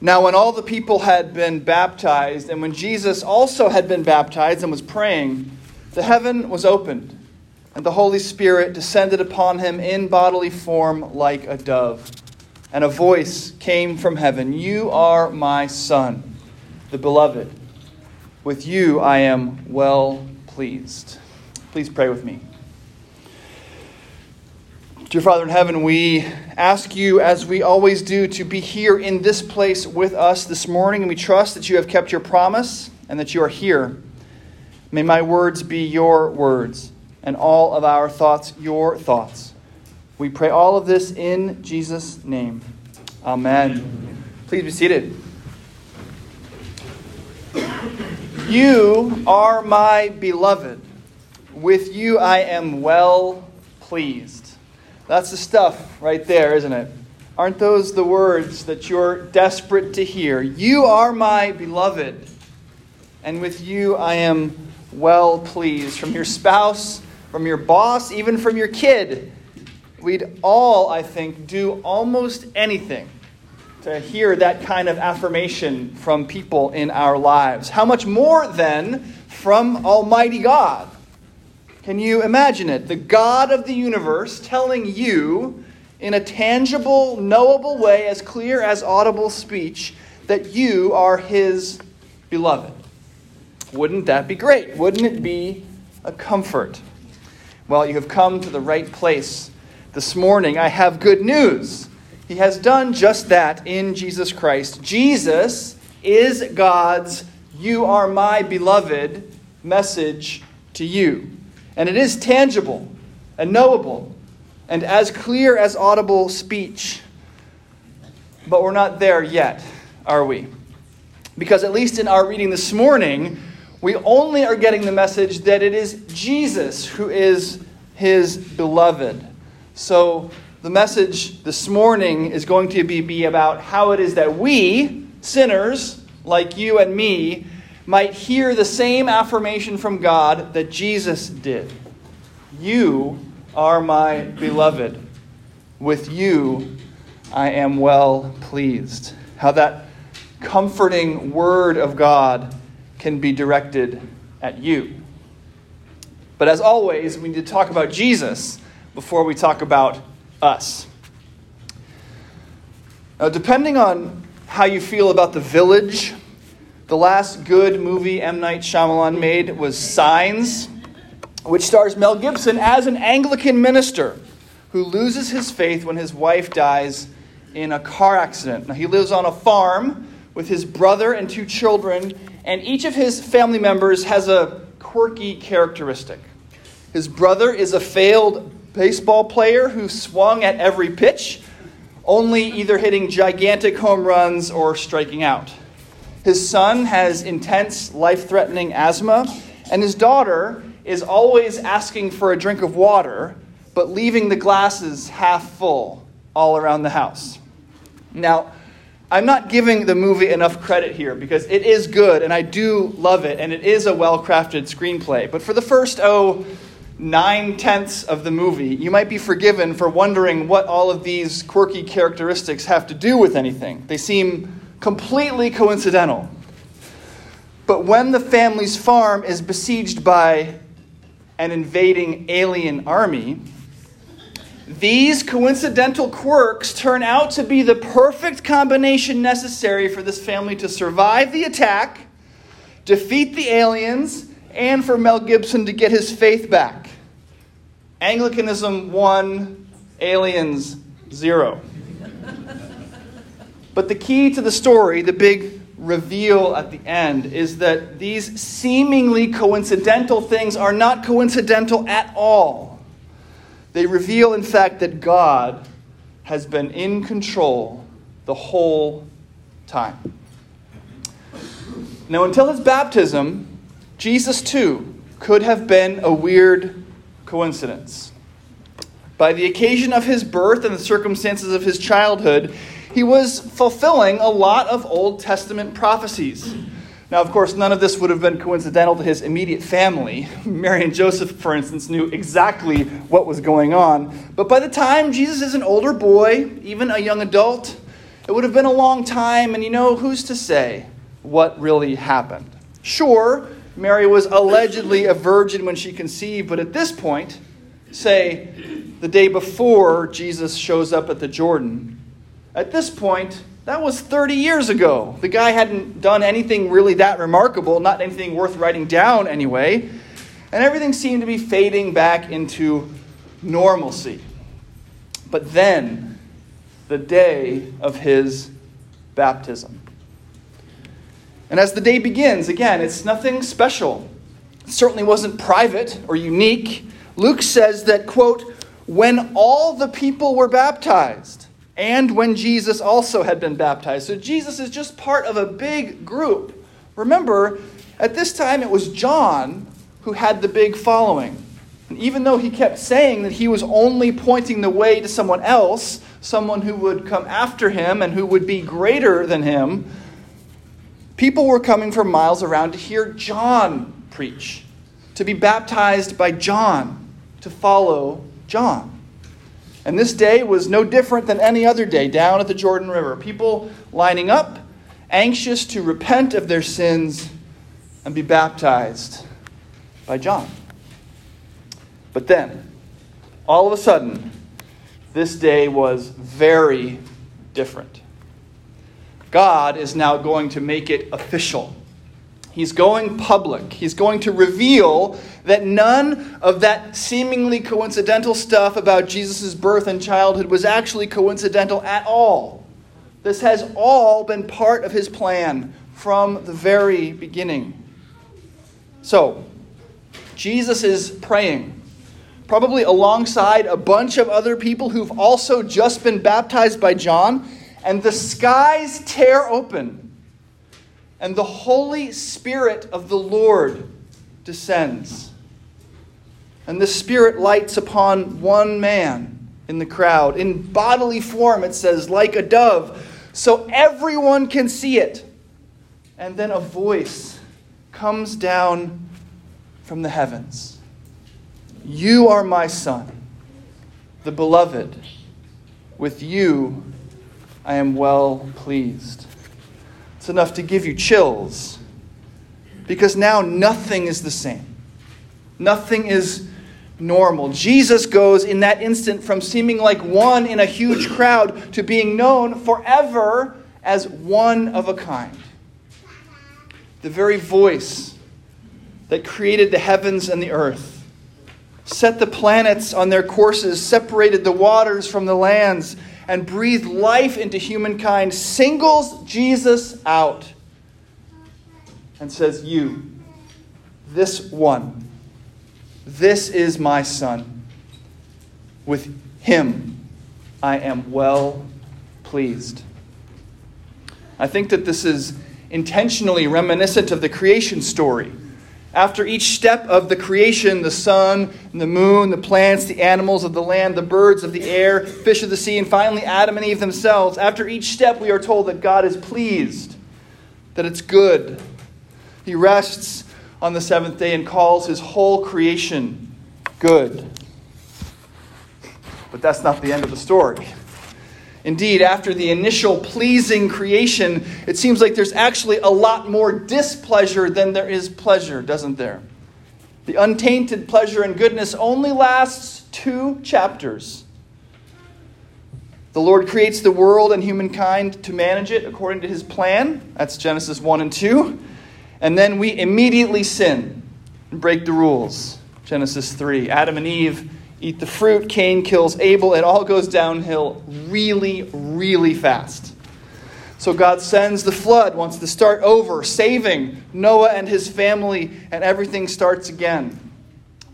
Now, when all the people had been baptized, and when Jesus also had been baptized and was praying, the heaven was opened, and the Holy Spirit descended upon him in bodily form like a dove. And a voice came from heaven You are my Son, the beloved. With you I am well pleased. Please pray with me. Dear Father in heaven, we ask you, as we always do, to be here in this place with us this morning, and we trust that you have kept your promise and that you are here. May my words be your words, and all of our thoughts your thoughts. We pray all of this in Jesus' name. Amen. Please be seated. You are my beloved. With you I am well pleased. That's the stuff right there, isn't it? Aren't those the words that you're desperate to hear? You are my beloved, and with you I am well pleased. From your spouse, from your boss, even from your kid. We'd all, I think, do almost anything to hear that kind of affirmation from people in our lives. How much more, then, from Almighty God? Can you imagine it? The God of the universe telling you in a tangible, knowable way, as clear as audible speech, that you are his beloved. Wouldn't that be great? Wouldn't it be a comfort? Well, you have come to the right place. This morning, I have good news. He has done just that in Jesus Christ. Jesus is God's, you are my beloved message to you. And it is tangible and knowable and as clear as audible speech. But we're not there yet, are we? Because at least in our reading this morning, we only are getting the message that it is Jesus who is his beloved. So the message this morning is going to be, be about how it is that we, sinners like you and me, might hear the same affirmation from God that Jesus did You are my beloved. With you I am well pleased. How that comforting word of God can be directed at you. But as always, we need to talk about Jesus before we talk about us. Now, depending on how you feel about the village, the last good movie M. Night Shyamalan made was Signs, which stars Mel Gibson as an Anglican minister who loses his faith when his wife dies in a car accident. Now, he lives on a farm with his brother and two children, and each of his family members has a quirky characteristic. His brother is a failed baseball player who swung at every pitch, only either hitting gigantic home runs or striking out. His son has intense, life threatening asthma, and his daughter is always asking for a drink of water, but leaving the glasses half full all around the house. Now, I'm not giving the movie enough credit here because it is good and I do love it and it is a well crafted screenplay. But for the first, oh, nine tenths of the movie, you might be forgiven for wondering what all of these quirky characteristics have to do with anything. They seem completely coincidental. But when the family's farm is besieged by an invading alien army, these coincidental quirks turn out to be the perfect combination necessary for this family to survive the attack, defeat the aliens, and for Mel Gibson to get his faith back. Anglicanism 1, aliens 0. But the key to the story, the big reveal at the end, is that these seemingly coincidental things are not coincidental at all. They reveal, in fact, that God has been in control the whole time. Now, until his baptism, Jesus too could have been a weird coincidence. By the occasion of his birth and the circumstances of his childhood, he was fulfilling a lot of Old Testament prophecies. Now, of course, none of this would have been coincidental to his immediate family. Mary and Joseph, for instance, knew exactly what was going on. But by the time Jesus is an older boy, even a young adult, It would have been a long time, and you know, who's to say what really happened? Sure, Mary was allegedly a virgin when she conceived, but at this point, say the day before Jesus shows up at the Jordan, at this point, that was 30 years ago. The guy hadn't done anything really that remarkable, not anything worth writing down anyway, and everything seemed to be fading back into normalcy. But then, the day of his baptism. And as the day begins, again, it's nothing special. It certainly wasn't private or unique. Luke says that, quote, when all the people were baptized, and when Jesus also had been baptized. So Jesus is just part of a big group. Remember, at this time it was John who had the big following. And even though he kept saying that he was only pointing the way to someone else, someone who would come after him and who would be greater than him, People were coming from miles around to hear John preach, to be baptized by John, to follow John. And this day was no different than any other day down at the Jordan River. People lining up, anxious to repent of their sins and be baptized by John. But then, all of a sudden, this day was very different. God is now going to make it official. He's going public. He's going to reveal that none of that seemingly coincidental stuff about Jesus' birth and childhood was actually coincidental at all. This has all been part of his plan from the very beginning. So, Jesus is praying, probably alongside a bunch of other people who've also just been baptized by John and the skies tear open, and the Holy Spirit of the Lord descends. And the Spirit lights upon one man in the crowd. In bodily form, it says, like a dove, so everyone can see it. And then a voice comes down from the heavens You are my Son, the beloved. With you I am well pleased. It's enough to give you chills because now nothing is the same. Nothing is normal. Jesus goes in that instant from seeming like one in a huge crowd to being known forever as one of a kind. The very voice that created the heavens and the earth, set the planets on their courses, separated the waters from the lands, and breathed life into humankind, singles Jesus out and says, You, this one, this is my son. With him I am well pleased. I think that this is intentionally reminiscent of the creation story after each step of the creation the sun, the moon, the plants, the animals of the land, the birds of the air, fish of the sea, and finally Adam and Eve themselves after each step, we are told that God is pleased, that it's good. He rests on the seventh day and calls his whole creation good. But that's not the end of the story. Indeed, after the initial pleasing creation, it seems like there's actually a lot more displeasure than there is pleasure, doesn't there? The untainted pleasure and goodness only lasts two chapters. The Lord creates the world and humankind to manage it according to his plan. That's Genesis 1 and 2. And then we immediately sin and break the rules. Genesis 3. Adam and Eve eat the fruit. Cain kills Abel. It all goes downhill really, really fast. So God sends the flood, wants to start over, saving Noah and his family, and everything starts again.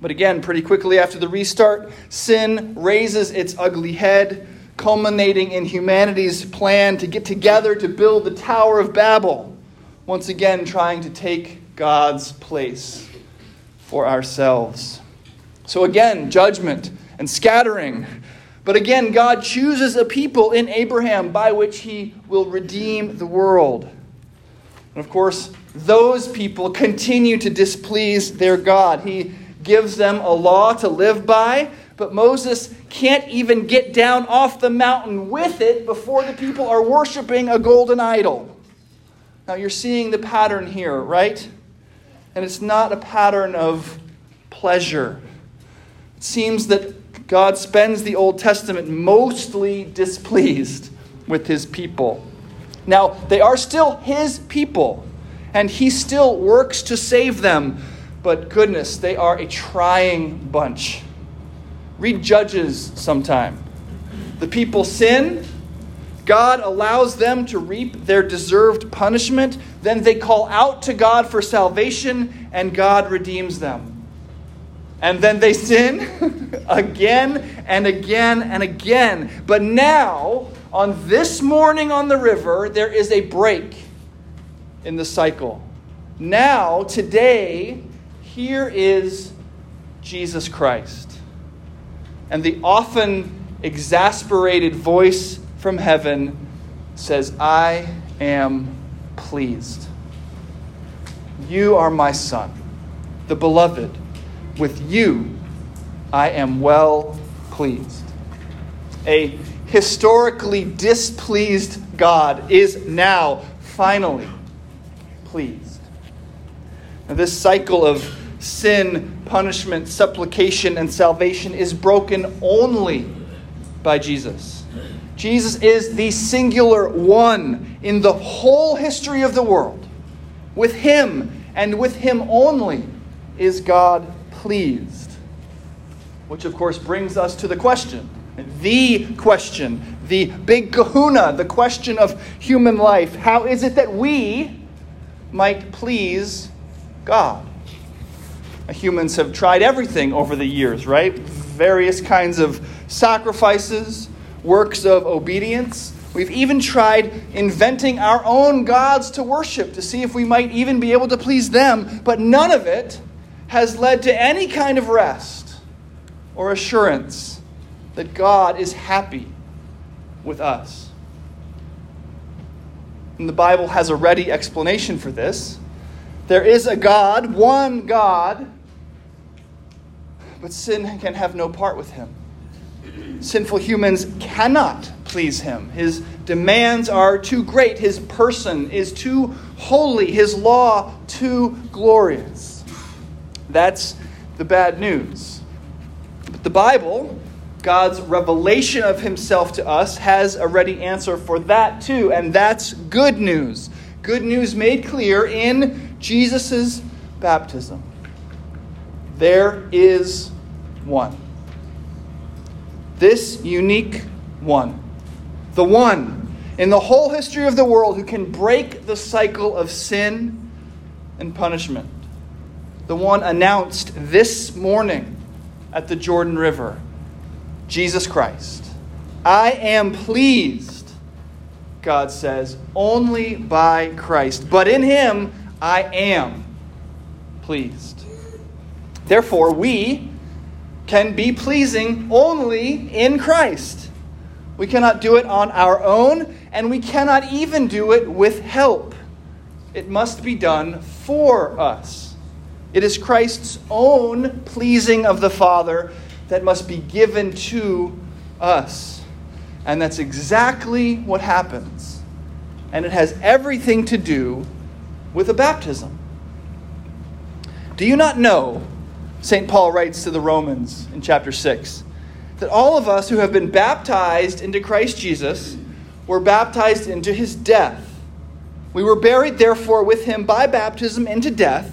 But again, pretty quickly after the restart, sin raises its ugly head, culminating in humanity's plan to get together to build the Tower of Babel, once again trying to take God's place for ourselves. So again, judgment and scattering. But again, God chooses a people in Abraham by which he will redeem the world. And of course, those people continue to displease their God. He gives them a law to live by, but Moses can't even get down off the mountain with it before the people are worshiping a golden idol. Now you're seeing the pattern here, right? And it's not a pattern of pleasure. It seems that God spends the Old Testament mostly displeased with his people. Now, they are still his people, and he still works to save them, but goodness, they are a trying bunch. Read Judges sometime. The people sin, God allows them to reap their deserved punishment. Then they call out to God for salvation, and God redeems them. And then they sin again and again and again. But now, on this morning on the river, there is a break in the cycle. Now, today, here is Jesus Christ. And the often exasperated voice from heaven says, I am pleased. You are my son, the beloved. With you I am well pleased. A historically displeased God is now finally pleased. Now, this cycle of sin, punishment, supplication, and salvation is broken only by Jesus. Jesus is the singular one in the whole history of the world. With him and with him only is God pleased. Which, of course, brings us to the question the question, the big kahuna, the question of human life. How is it that we might please God? Humans have tried everything over the years, right? Various kinds of sacrifices, works of obedience. We've even tried inventing our own gods to worship to see if we might even be able to please them, but none of it has led to any kind of rest or assurance that God is happy with us. And the Bible has a ready explanation for this. There is a God, one God, but sin can have no part with him. Sinful humans cannot please him. His demands are too great. His person is too holy. His law too glorious. That's the bad news. But the Bible, God's revelation of himself to us, has a ready answer for that too, and that's good news. Good news made clear in Jesus' baptism. There is one. This unique one. The one in the whole history of the world who can break the cycle of sin and punishment the one announced this morning at the Jordan River Jesus Christ. I am pleased, God says, only by Christ. But in him I am pleased. Therefore, we can be pleasing only in Christ. We cannot do it on our own, and we cannot even do it with help. It must be done for us. It is Christ's own pleasing of the Father that must be given to us. And that's exactly what happens. And it has everything to do with a baptism. Do you not know, St. Paul writes to the Romans in chapter 6, that all of us who have been baptized into Christ Jesus were baptized into his death? We were buried, therefore, with him by baptism into death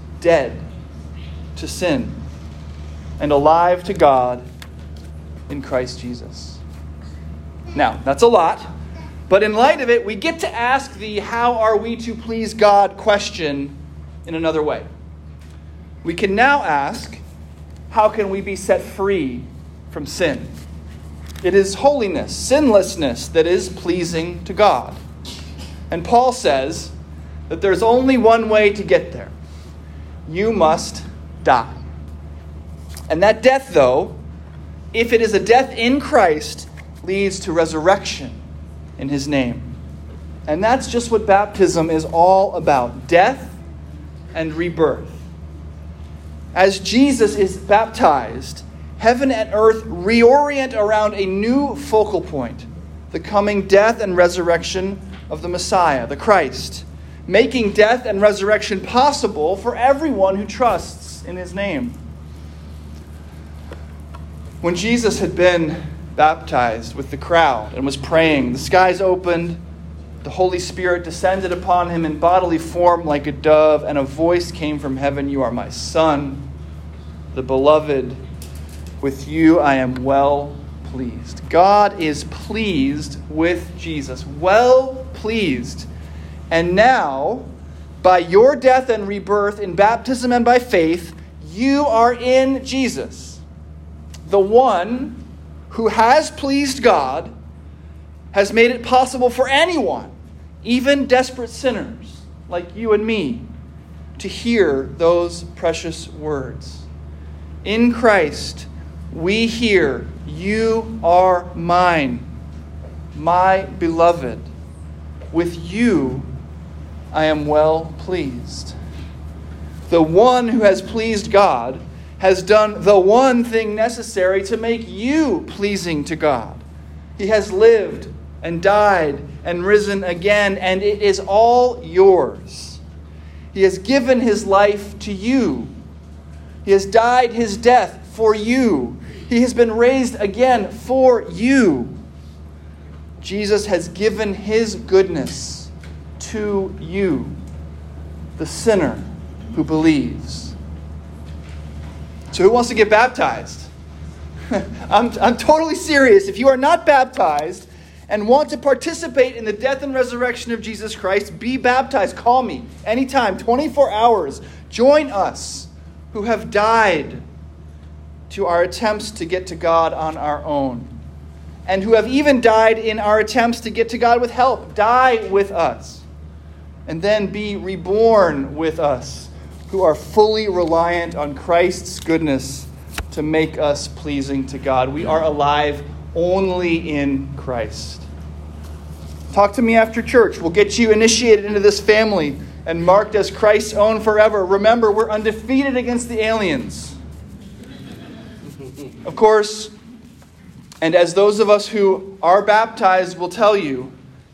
dead to sin and alive to God in Christ Jesus. Now, that's a lot, but in light of it, we get to ask the how are we to please God question in another way. We can now ask, how can we be set free from sin? It is holiness, sinlessness that is pleasing to God. And Paul says that there's only one way to get there you must die. And that death, though, if it is a death in Christ, leads to resurrection in his name. And that's just what baptism is all about death and rebirth. As Jesus is baptized, heaven and earth reorient around a new focal point the coming death and resurrection of the Messiah, the Christ, making death and resurrection possible for everyone who trusts in his name. When Jesus had been baptized with the crowd and was praying, the skies opened, the Holy Spirit descended upon him in bodily form like a dove, and a voice came from heaven You are my Son, the beloved. With you I am well pleased. God is pleased with Jesus, well pleased. And now, by your death and rebirth in baptism and by faith, you are in Jesus, the one who has pleased God, has made it possible for anyone, even desperate sinners like you and me, to hear those precious words. In Christ, we hear, You are mine, my beloved. With you, I am well pleased. The one who has pleased God has done the one thing necessary to make you pleasing to God. He has lived and died and risen again, and it is all yours. He has given his life to you. He has died his death for you. He has been raised again for you. Jesus has given his goodness to you, the sinner who believes. So, who wants to get baptized? I'm, I'm totally serious. If you are not baptized and want to participate in the death and resurrection of Jesus Christ, be baptized. Call me anytime, 24 hours. Join us who have died to our attempts to get to God on our own, and who have even died in our attempts to get to God with help. Die with us, and then be reborn with us who are fully reliant on Christ's goodness to make us pleasing to God. We are alive only in Christ. Talk to me after church. We'll get you initiated into this family and marked as Christ's own forever. Remember, we're undefeated against the aliens. Of course, and as those of us who are baptized will tell you,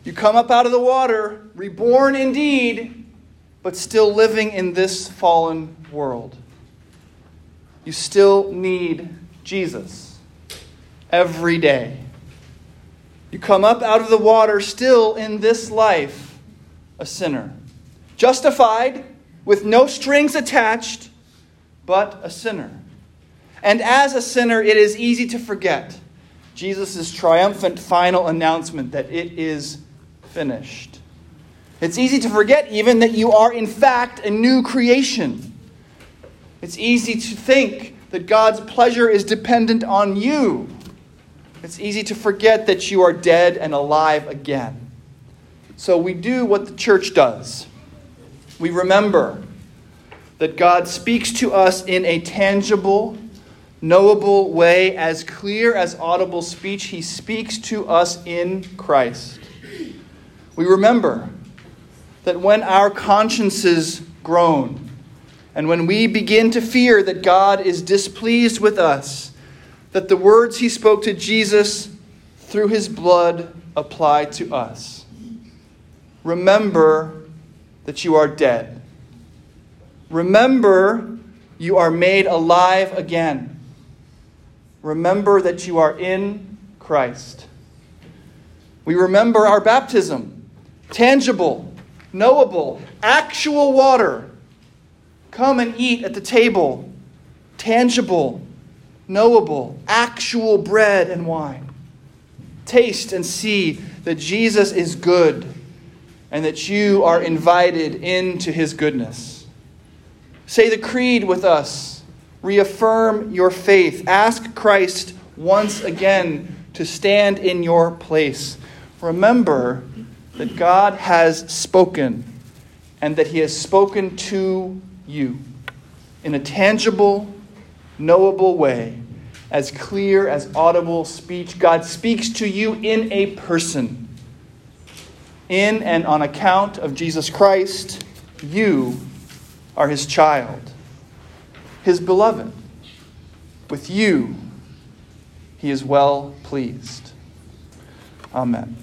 you come up out of the water, reborn indeed, but still living in this fallen world. You still need Jesus every day. You come up out of the water still in this life a sinner. Justified with no strings attached, but a sinner. And as a sinner, it is easy to forget Jesus' triumphant final announcement that it is finished. It's easy to forget, even, that you are, in fact, a new creation. It's easy to think that God's pleasure is dependent on you. It's easy to forget that you are dead and alive again. So we do what the church does. We remember that God speaks to us in a tangible, knowable way, as clear as audible speech. He speaks to us in Christ. We remember that when our consciences groan, and when we begin to fear that God is displeased with us, that the words he spoke to Jesus through his blood apply to us. Remember that you are dead. Remember you are made alive again. remember that you are in Christ. We remember our baptism, tangible, knowable, actual water. Come and eat at the table, tangible, knowable, actual bread and wine. Taste and see that Jesus is good and that you are invited into his goodness. Say the creed with us. Reaffirm your faith. Ask Christ once again to stand in your place. Remember that God has spoken and that he has spoken to you in a tangible, knowable way, as clear as audible speech. God speaks to you in a person. In and on account of Jesus Christ, you are his child, his beloved. With you, he is well pleased. Amen.